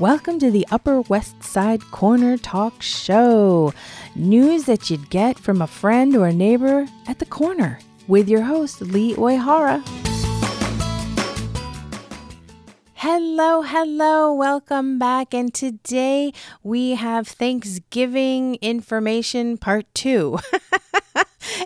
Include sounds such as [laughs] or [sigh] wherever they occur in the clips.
Welcome to the Upper West Side Corner Talk Show. News that you'd get from a friend or a neighbor at the corner with your host, Lee Oihara. Hello, hello, welcome back. And today we have Thanksgiving information part two. [laughs]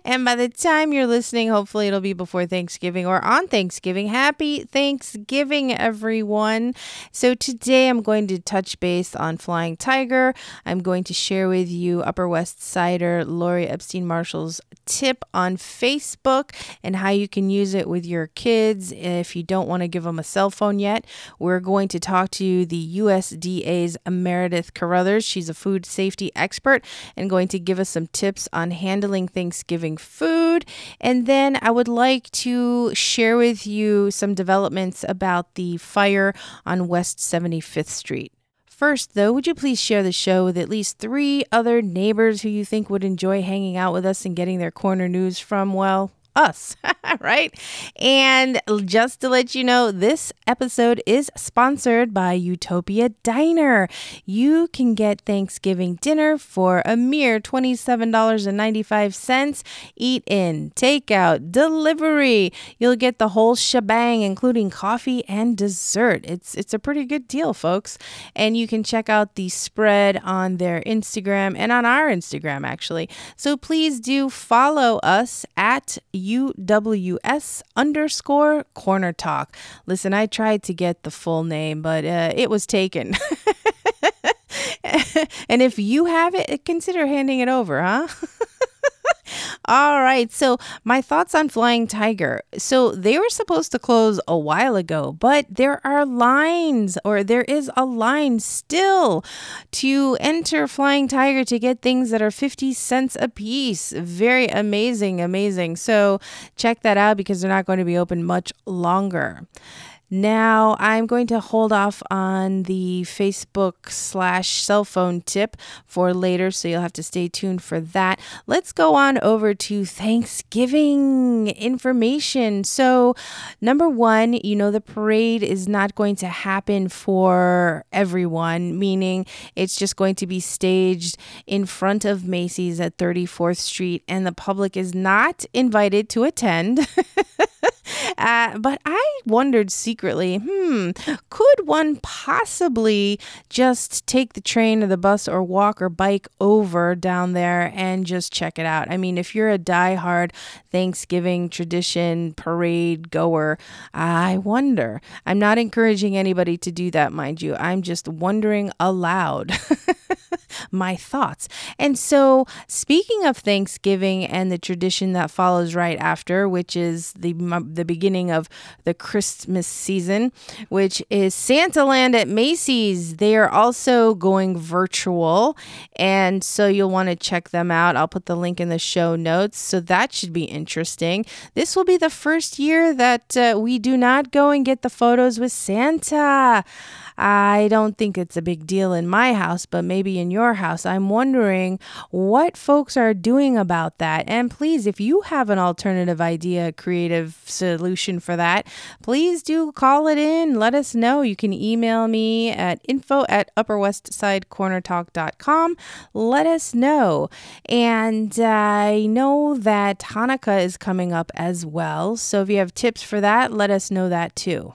and by the time you're listening, hopefully it'll be before Thanksgiving or on Thanksgiving. Happy Thanksgiving, everyone. So today I'm going to touch base on Flying Tiger. I'm going to share with you Upper West Sider Lori Epstein Marshall's tip on Facebook and how you can use it with your kids if you don't want to give them a cell phone yet. We're going to talk to the USDA's Meredith Carruthers. She's a food safety expert and going to give us some tips on handling Thanksgiving food. And then I would like to share with you some developments about the fire on West 75th Street. First, though, would you please share the show with at least three other neighbors who you think would enjoy hanging out with us and getting their corner news from, well, us, [laughs] right? And just to let you know, this episode is sponsored by Utopia Diner. You can get Thanksgiving dinner for a mere $27.95. Eat in, takeout, delivery. You'll get the whole shebang, including coffee and dessert. It's it's a pretty good deal, folks. And you can check out the spread on their Instagram and on our Instagram, actually. So please do follow us at UWS underscore corner talk. Listen, I tried to get the full name, but uh, it was taken. [laughs] and if you have it, consider handing it over, huh? [laughs] All right. So, my thoughts on Flying Tiger. So, they were supposed to close a while ago, but there are lines, or there is a line still to enter Flying Tiger to get things that are 50 cents a piece. Very amazing, amazing. So, check that out because they're not going to be open much longer. Now, I'm going to hold off on the Facebook slash cell phone tip for later, so you'll have to stay tuned for that. Let's go on over to Thanksgiving information. So, number one, you know, the parade is not going to happen for everyone, meaning it's just going to be staged in front of Macy's at 34th Street, and the public is not invited to attend. [laughs] uh, but I wondered secretly, hmm, could one possibly just take the train or the bus or walk or bike over down there and just check it out? I mean, if you're a die-hard Thanksgiving tradition parade goer, I wonder. I'm not encouraging anybody to do that, mind you. I'm just wondering aloud. [laughs] my thoughts. And so, speaking of Thanksgiving and the tradition that follows right after, which is the the beginning of the Christmas season, which is Santa Land at Macy's. They are also going virtual, and so you'll want to check them out. I'll put the link in the show notes, so that should be interesting. This will be the first year that uh, we do not go and get the photos with Santa. I don't think it's a big deal in my house, but maybe in your house. I'm wondering what folks are doing about that. And please, if you have an alternative idea, creative solution for that, please do call it in. Let us know. You can email me at info at upperwestsidecornertalk.com. Let us know. And I know that Hanukkah is coming up as well. So if you have tips for that, let us know that too.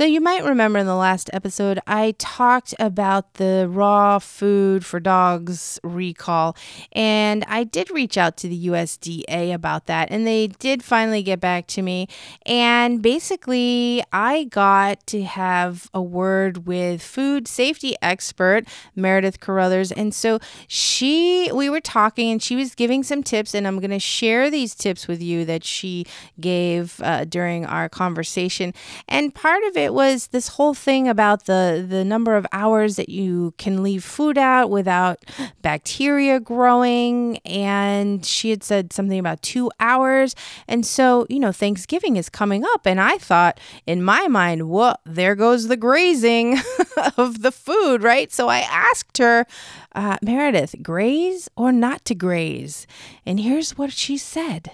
So, you might remember in the last episode, I talked about the raw food for dogs recall, and I did reach out to the USDA about that, and they did finally get back to me. And basically, I got to have a word with food safety expert Meredith Carruthers, and so she, we were talking, and she was giving some tips, and I'm going to share these tips with you that she gave uh, during our conversation. And part of it it was this whole thing about the the number of hours that you can leave food out without bacteria growing. And she had said something about 2 hours. And so you know Thanksgiving is coming up. And I thought in my mind well there goes the grazing [laughs] of the food right? So I asked her uh, Meredith graze or not to graze? And here's what she said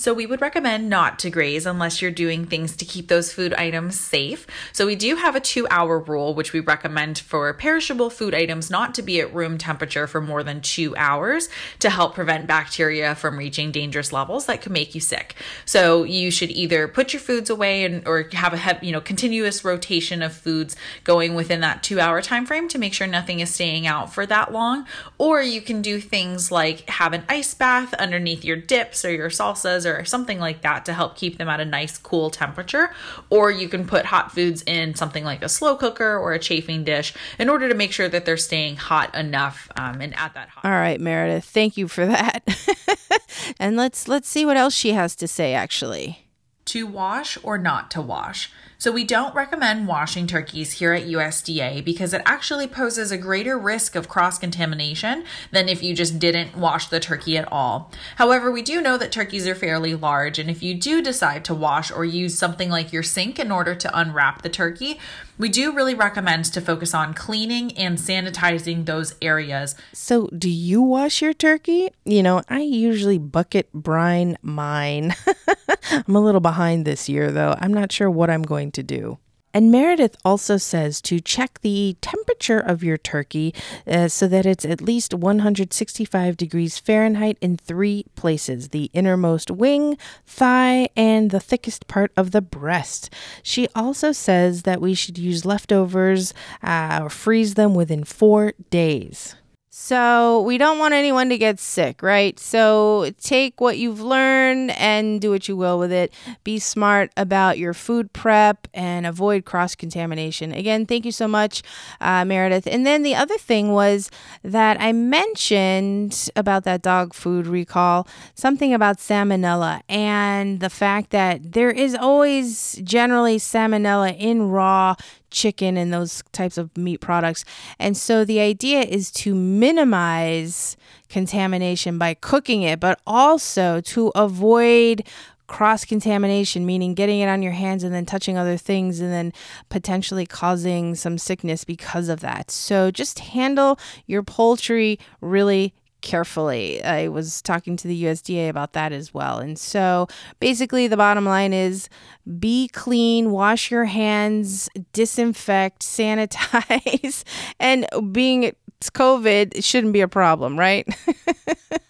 So we would recommend not to graze unless you're doing things to keep those food items safe. So we do have a two hour rule, which we recommend for perishable food items not to be at room temperature for more than two hours to help prevent bacteria from reaching dangerous levels that could make you sick. So you should either put your foods away and or have a you know continuous rotation of foods going within that two hour time frame to make sure nothing is staying out for that long. Or you can do things like have an ice bath underneath your dips or your salsas or something like that to help keep them at a nice cool temperature. Or you can put hot foods in something like a slow cooker or a chafing dish in order to make sure that they're staying hot enough um, and at that hot. All right, Meredith, thank you for that. [laughs] and let's let's see what else she has to say actually. To wash or not to wash. So, we don't recommend washing turkeys here at USDA because it actually poses a greater risk of cross contamination than if you just didn't wash the turkey at all. However, we do know that turkeys are fairly large, and if you do decide to wash or use something like your sink in order to unwrap the turkey, we do really recommend to focus on cleaning and sanitizing those areas. So, do you wash your turkey? You know, I usually bucket brine mine. [laughs] I'm a little behind this year, though. I'm not sure what I'm going to do. And Meredith also says to check the temperature of your turkey uh, so that it's at least 165 degrees Fahrenheit in three places the innermost wing, thigh, and the thickest part of the breast. She also says that we should use leftovers uh, or freeze them within four days. So, we don't want anyone to get sick, right? So, take what you've learned and do what you will with it. Be smart about your food prep and avoid cross contamination. Again, thank you so much, uh, Meredith. And then the other thing was that I mentioned about that dog food recall something about salmonella and the fact that there is always generally salmonella in raw chicken and those types of meat products. And so the idea is to minimize contamination by cooking it, but also to avoid cross contamination, meaning getting it on your hands and then touching other things and then potentially causing some sickness because of that. So just handle your poultry really carefully. I was talking to the USDA about that as well. And so basically, the bottom line is be clean, wash your hands, disinfect, [laughs] sanitize, and being it's COVID, it shouldn't be a problem, right? [laughs]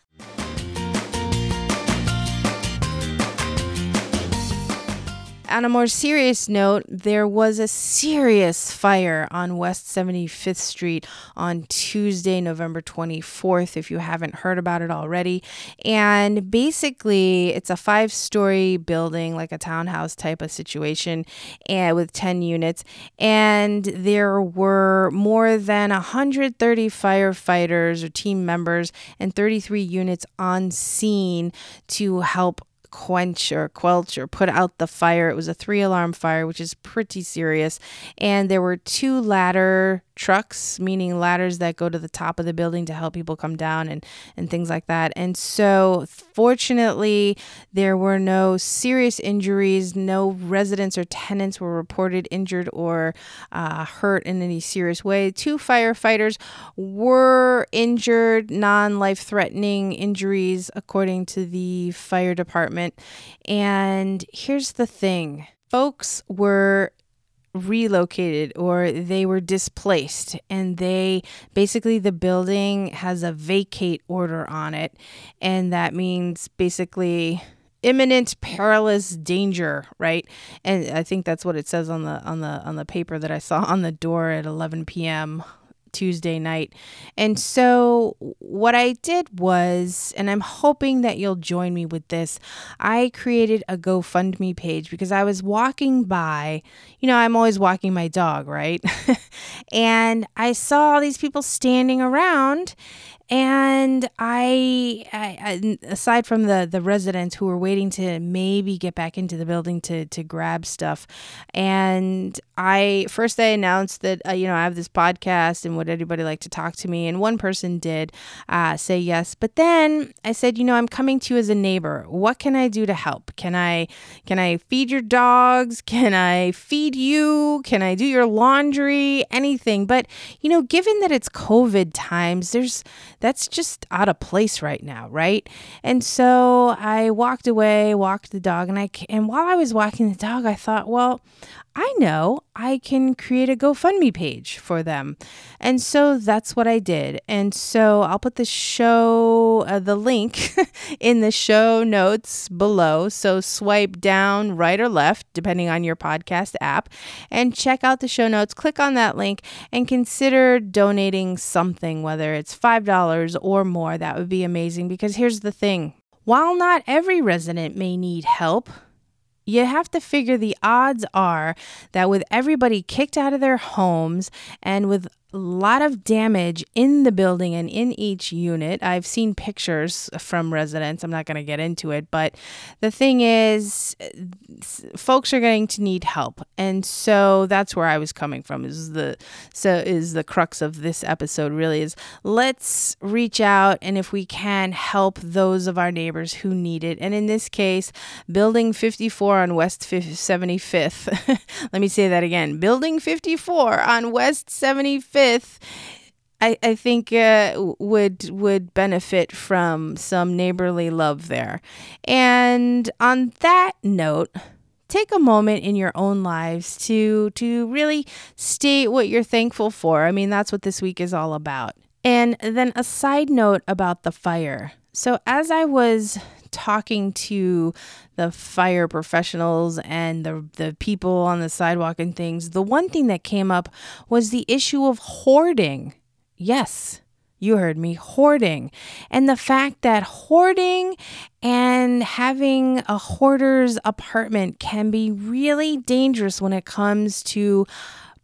on a more serious note, there was a serious fire on West 75th Street on Tuesday, November 24th, if you haven't heard about it already. And basically, it's a five story building, like a townhouse type of situation, and with 10 units. And there were more than 130 firefighters or team members and 33 units on scene to help quench or quelch or put out the fire. It was a three alarm fire, which is pretty serious. And there were two ladder trucks, meaning ladders that go to the top of the building to help people come down and, and things like that. And so, fortunately, there were no serious injuries. No residents or tenants were reported injured or uh, hurt in any serious way. Two firefighters were injured, non life threatening injuries, according to the fire department. And here's the thing folks were relocated or they were displaced and they basically the building has a vacate order on it and that means basically imminent perilous danger right? And i think that's what it says on the on the on the paper that i saw [laughs] on the door at 11 p.m Tuesday night. And so, what I did was, and I'm hoping that you'll join me with this, I created a GoFundMe page because I was walking by, you know, I'm always walking my dog, right? [laughs] and I saw all these people standing around and I, I, aside from the the residents who were waiting to maybe get back into the building to to grab stuff and i first i announced that uh, you know i have this podcast and would anybody like to talk to me? And one person did uh, say yes. But then i said you know i'm coming to you as a neighbor. What can i do to help? Can i can i feed your dogs? Can i feed you? Can i do your laundry? Anything? But you know given that it's covid times there's that's just out of place right now, right? And so I walked away, walked the dog, and I and while I was walking the dog, I thought, well, I know I can create a GoFundMe page for them. And so that's what I did. And so I'll put the show, uh, the link [laughs] in the show notes below. So swipe down, right or left, depending on your podcast app, and check out the show notes. Click on that link and consider donating something, whether it's $5 or more. That would be amazing because here's the thing while not every resident may need help, you have to figure the odds are that with everybody kicked out of their homes and with lot of damage in the building and in each unit. I've seen pictures from residents. I'm not going to get into it, but the thing is, folks are going to need help, and so that's where I was coming from. Is the so is the crux of this episode really is let's reach out and if we can help those of our neighbors who need it. And in this case, Building 54 on West 75th. [laughs] Let me say that again. Building 54 on West 75th fifth, I, I think uh, would would benefit from some neighborly love there. And on that note, take a moment in your own lives to to really state what you're thankful for. I mean, that's what this week is all about. And then a side note about the fire. So as I was talking to the fire professionals and the the people on the sidewalk and things, the one thing that came up was the issue of hoarding. Yes, you heard me, hoarding. And the fact that hoarding and having a hoarder's apartment can be really dangerous when it comes to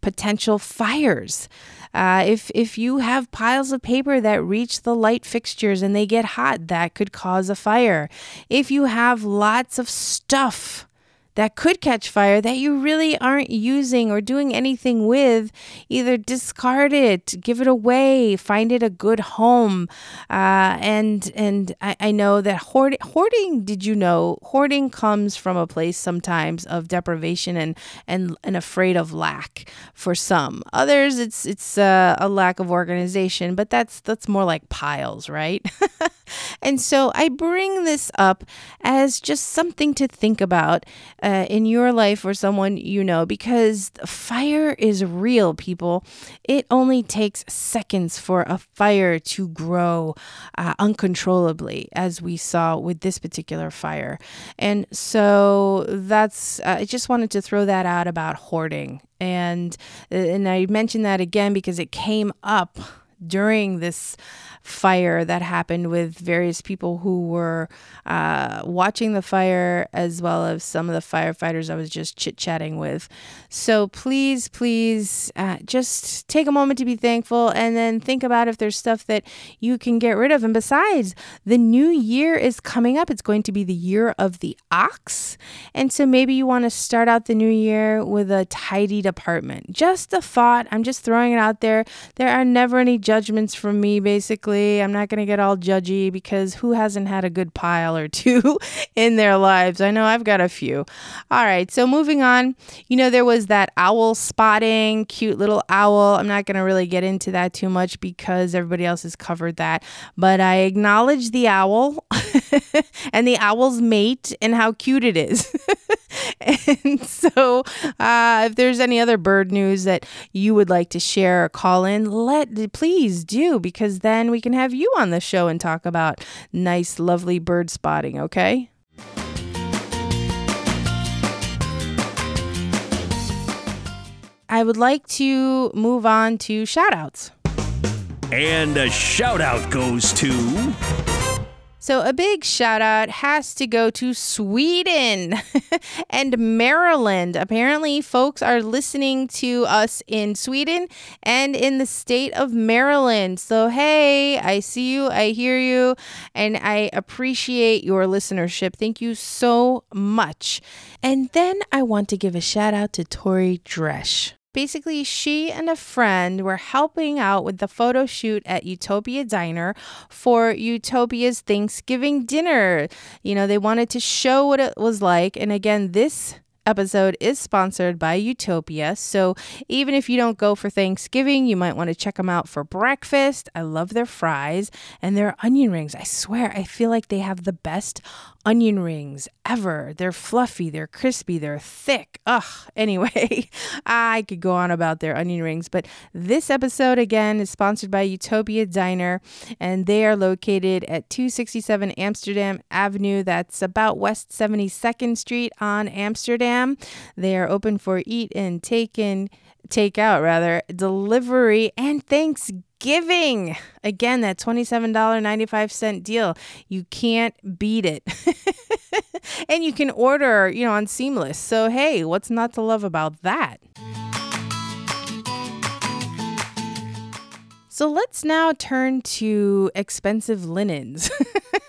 potential fires. Uh, if if you have piles of paper that reach the light fixtures and they get hot, that could cause a fire. If you have lots of stuff that could catch fire that you really aren't using or doing anything with, either discard it, give it away, find it a good home. Uh, and and I, I know that hoard, hoarding, did you know, hoarding comes from a place sometimes of deprivation and, and, and afraid of lack for some. Others, it's it's uh, a lack of organization, but that's that's more like piles, right? [laughs] and so I bring this up as just something to think about in your life or someone you know because fire is real, people. It only takes seconds for a fire to grow uh, uncontrollably, as we saw with this particular fire. And so that's, uh, I just wanted to throw that out about hoarding. And, uh, and I mentioned that again because it came up during this fire that happened with various people who were uh, watching the fire, as well as some of the firefighters I was just chit chatting with. So please, please uh, just take a moment to be thankful and then think about if there's stuff that you can get rid of. And besides, the new year is coming up, it's going to be the year of the ox. And so maybe you want to start out the new year with a tidied apartment. Just a thought. I'm just throwing it out there. There are never any judgments from me, basically. I'm not going to get all judgy because who hasn't had a good pile or [laughs] two in their lives? I know I've got a few. All right, so moving on. You know, there was that owl spotting, cute little owl. I'm not going to really get into that too much because everybody else has covered that. But I acknowledge the owl [laughs] and the owl's mate and how cute it is. [laughs] [laughs] and so, uh, if there's any other bird news that you would like to share or call in, let please do because then we can have you on the show and talk about nice, lovely bird spotting. Okay. I would like to move on to shout outs. And a shout out goes to. So, a big shout out has to go to Sweden [laughs] and Maryland. Apparently, folks are listening to us in Sweden and in the state of Maryland. So, hey, I see you, I hear you, and I appreciate your listenership. Thank you so much. And then I want to give a shout out to Tori Dresch basically she and a friend were helping out with the photo shoot at Utopia Diner for Utopia's Thanksgiving dinner. You know, they wanted to show what it was like. And again, this episode is sponsored by Utopia. So even if you don't go for Thanksgiving, you might want to check them out for breakfast. I love their fries and their onion rings. I swear, I feel like they have the best onion rings ever. They're fluffy, they're crispy, they're thick. Ugh. [laughs] Anyway, I could go on about their onion rings, but this episode again is sponsored by Utopia Diner, and they are located at 267 Amsterdam Avenue. That's about West 72nd Street on Amsterdam. They are open for eat and take in take out rather delivery and Thanksgiving. Again, that $27.95 deal. You can't beat it. [laughs] and you can order, you know, on Seamless. So, hey, what's not to love about that? So let's now turn to expensive linens.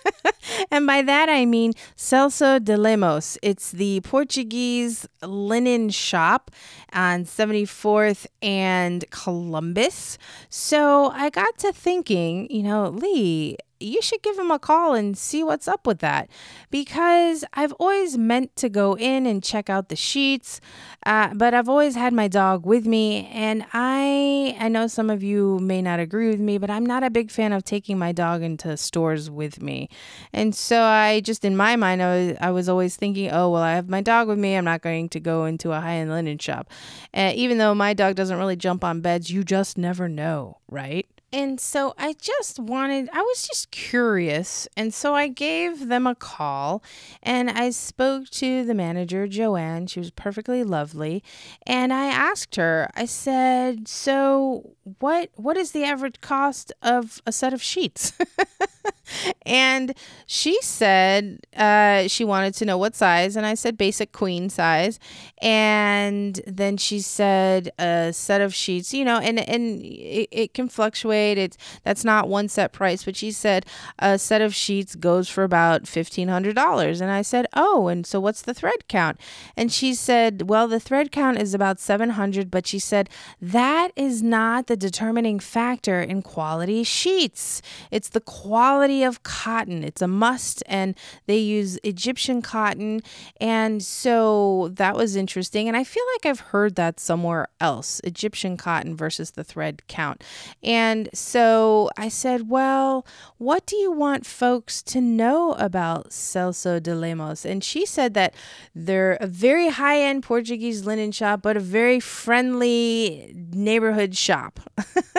[laughs] and by that I mean Celso de Lemos. It's the Portuguese linen shop on 74th and Columbus. So I got to thinking, you know, Lee, you should give him a call and see what's up with that. Because I've always meant to go in and check out the sheets, uh, but I've always had my dog with me, and I I know some of you may not agree with me, but I'm not a big fan of taking my dog into stores with me, and so I just in my mind I was I was always thinking, oh well, I have my dog with me, I'm not going to go into a high end linen shop, uh, even though my dog doesn't really jump on beds, you just never know, right? And so I just wanted, I was just curious. And so I gave them a call and I spoke to the manager, Joanne. She was perfectly lovely. And I asked her, I said, So what what is the average cost of a set of sheets? [laughs] and she said uh, she wanted to know what size. And I said basic queen size. And then she said a set of sheets, you know, and, and it, it can fluctuate it's that's not one set price, but she said a set of sheets goes for about $1500. And I said, "Oh, and so what's the thread count?" And she said, "Well, the thread count is about 700, but she said that is not the determining factor in quality sheets. It's the quality of cotton. It's a must and they use Egyptian cotton and so that was interesting and I feel like I've heard that somewhere else, Egyptian cotton versus the thread count. And so I said, Well, what do you want folks to know about Celso de Lemos? And she said that they're a very high end Portuguese linen shop, but a very friendly neighborhood shop.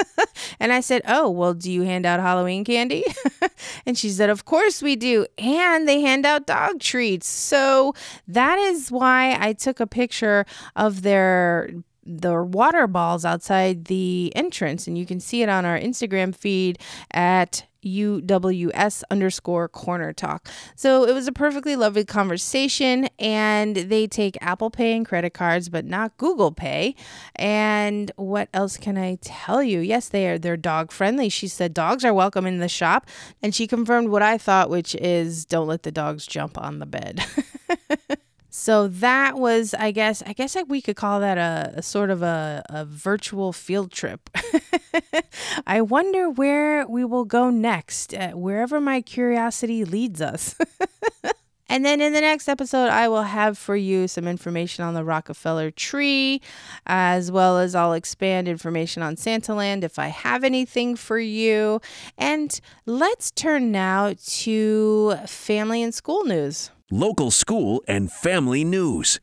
[laughs] and I said, Oh, well, do you hand out Halloween candy? [laughs] and she said, Of course we do. And they hand out dog treats. So that is why I took a picture of their the water balls outside the entrance, and you can see it on our Instagram feed at UWS underscore corner talk. So it was a perfectly lovely conversation, and they take Apple Pay and credit cards, but not Google Pay. And what else can I tell you? Yes, they are they're dog friendly. She said dogs are welcome in the shop, and she confirmed what I thought, which is don't let the dogs jump on the bed. [laughs] So that was, I guess, I guess we could call that a, a sort of a, a virtual field trip. [laughs] I wonder where we will go next, uh, wherever my curiosity leads us. [laughs] And then in the next episode, I will have for you some information on the Rockefeller tree, as well as I'll expand information on Santaland if I have anything for you. And let's turn now to family and school news local school, and family news.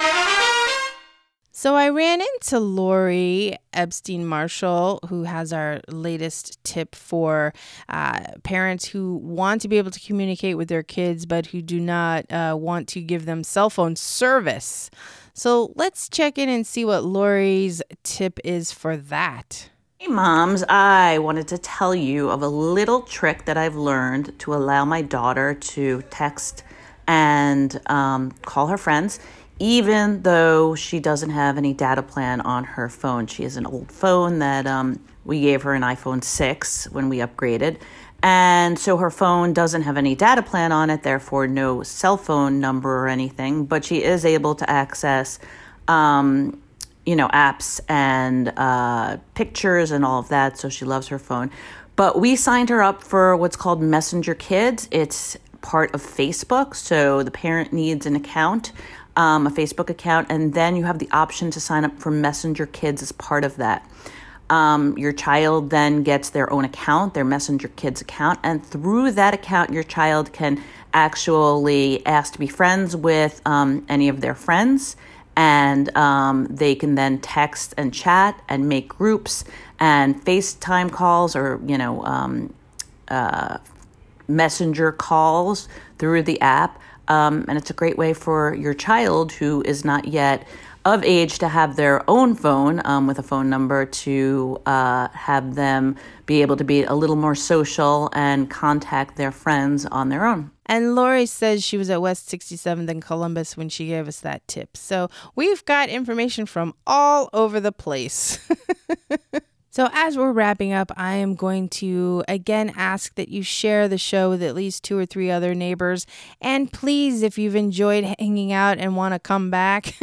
So I ran into Lori Epstein Marshall, who has our latest tip for uh, parents who want to be able to communicate with their kids, but who do not uh, want to give them cell phone service. So let's check in and see what Lori's tip is for that. Hey, moms, I wanted to tell you of a little trick that I've learned to allow my daughter to text and um, call her friends, even though she doesn't have any data plan on her phone. She has an old phone that um, we gave her an iPhone 6 when we upgraded. And so her phone doesn't have any data plan on it, therefore, no cell phone number or anything, but she is able to access. Um, you know, apps and uh, pictures and all of that. So she loves her phone. But we signed her up for what's called Messenger Kids. It's part of Facebook, so the parent needs an account. um, a Facebook account, and then you have the option to sign up for Messenger Kids as part of that. Um, your child then gets their own account, their Messenger Kids account, and through that account, your child can actually ask to be friends with um, any of their friends, and um, they can then text and chat and make groups and FaceTime calls or you know um, uh, messenger calls through the app. Um, and it's a great way for your child who is not yet of age to have their own phone um, with a phone number to uh, have them be able to be a little more social and contact their friends on their own. And Lori says she was at West 67th in Columbus when she gave us that tip. So we've got information from all over the place. [laughs] So, as we're wrapping up, I am going to again ask that you share the show with at least two or three other neighbors. And please, if you've enjoyed hanging out and want to come back,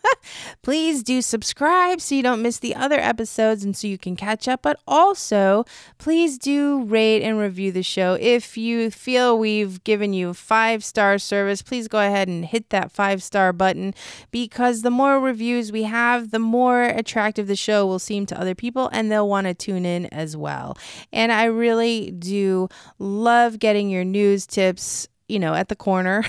[laughs] please do subscribe so you don't miss the other episodes and so you can catch up. But also, please do rate and review the show. If you feel we've given you five star service, please go ahead and hit that five star button because the more reviews we have, the more attractive the show will seem to other people. And and they'll want to tune in as well. And I really do love getting your news tips you know, at the corner,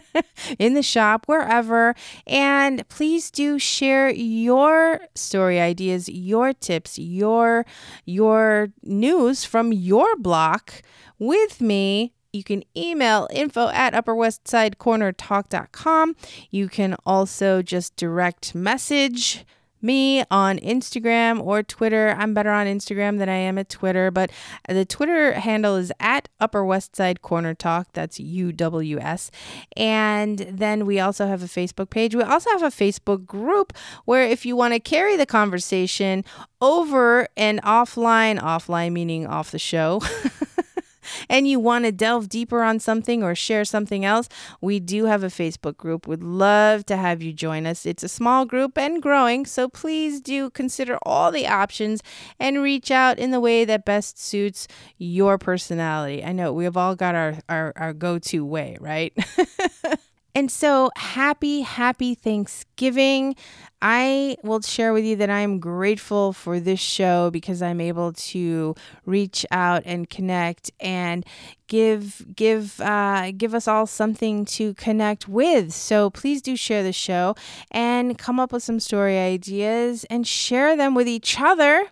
[laughs] in the shop, wherever. And please do share your story ideas, your tips, your your news from your block with me. You can email info at upperwestsidecornertalk.com. You can also just direct message me on Instagram or Twitter. I'm better on Instagram than I am at Twitter, but the Twitter handle is at Upper West Side Corner Talk. That's UWS. And then we also have a Facebook page. We also have a Facebook group where if you want to carry the conversation over and offline, offline meaning off the show. [laughs] and you want to delve deeper on something or share something else, we do have a Facebook group. Would love to have you join us. It's a small group and growing, so please do consider all the options and reach out in the way that best suits your personality. I know we've all got our, our, our go to way, right? [laughs] And so, happy, happy Thanksgiving. I will share with you that I'm grateful for this show because I'm able to reach out and connect and give give uh, give us all something to connect with. So please do share the show and come up with some story ideas and share them with each other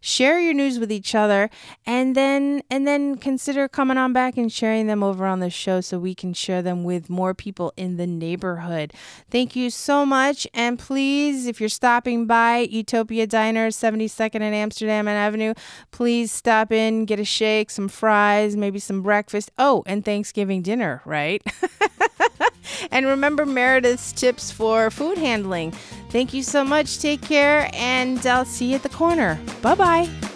share your news with each other and then and then consider coming on back and sharing them over on the show so we can share them with more people in the neighborhood. Thank you so much and please if you're stopping by utopia diner 72nd and amsterdam and avenue please stop in get a shake some fries maybe some breakfast. Oh and thanksgiving dinner right [laughs] and remember meredith's tips for food handling Thank you so much. Take care, and I'll see you at the corner. Bye bye.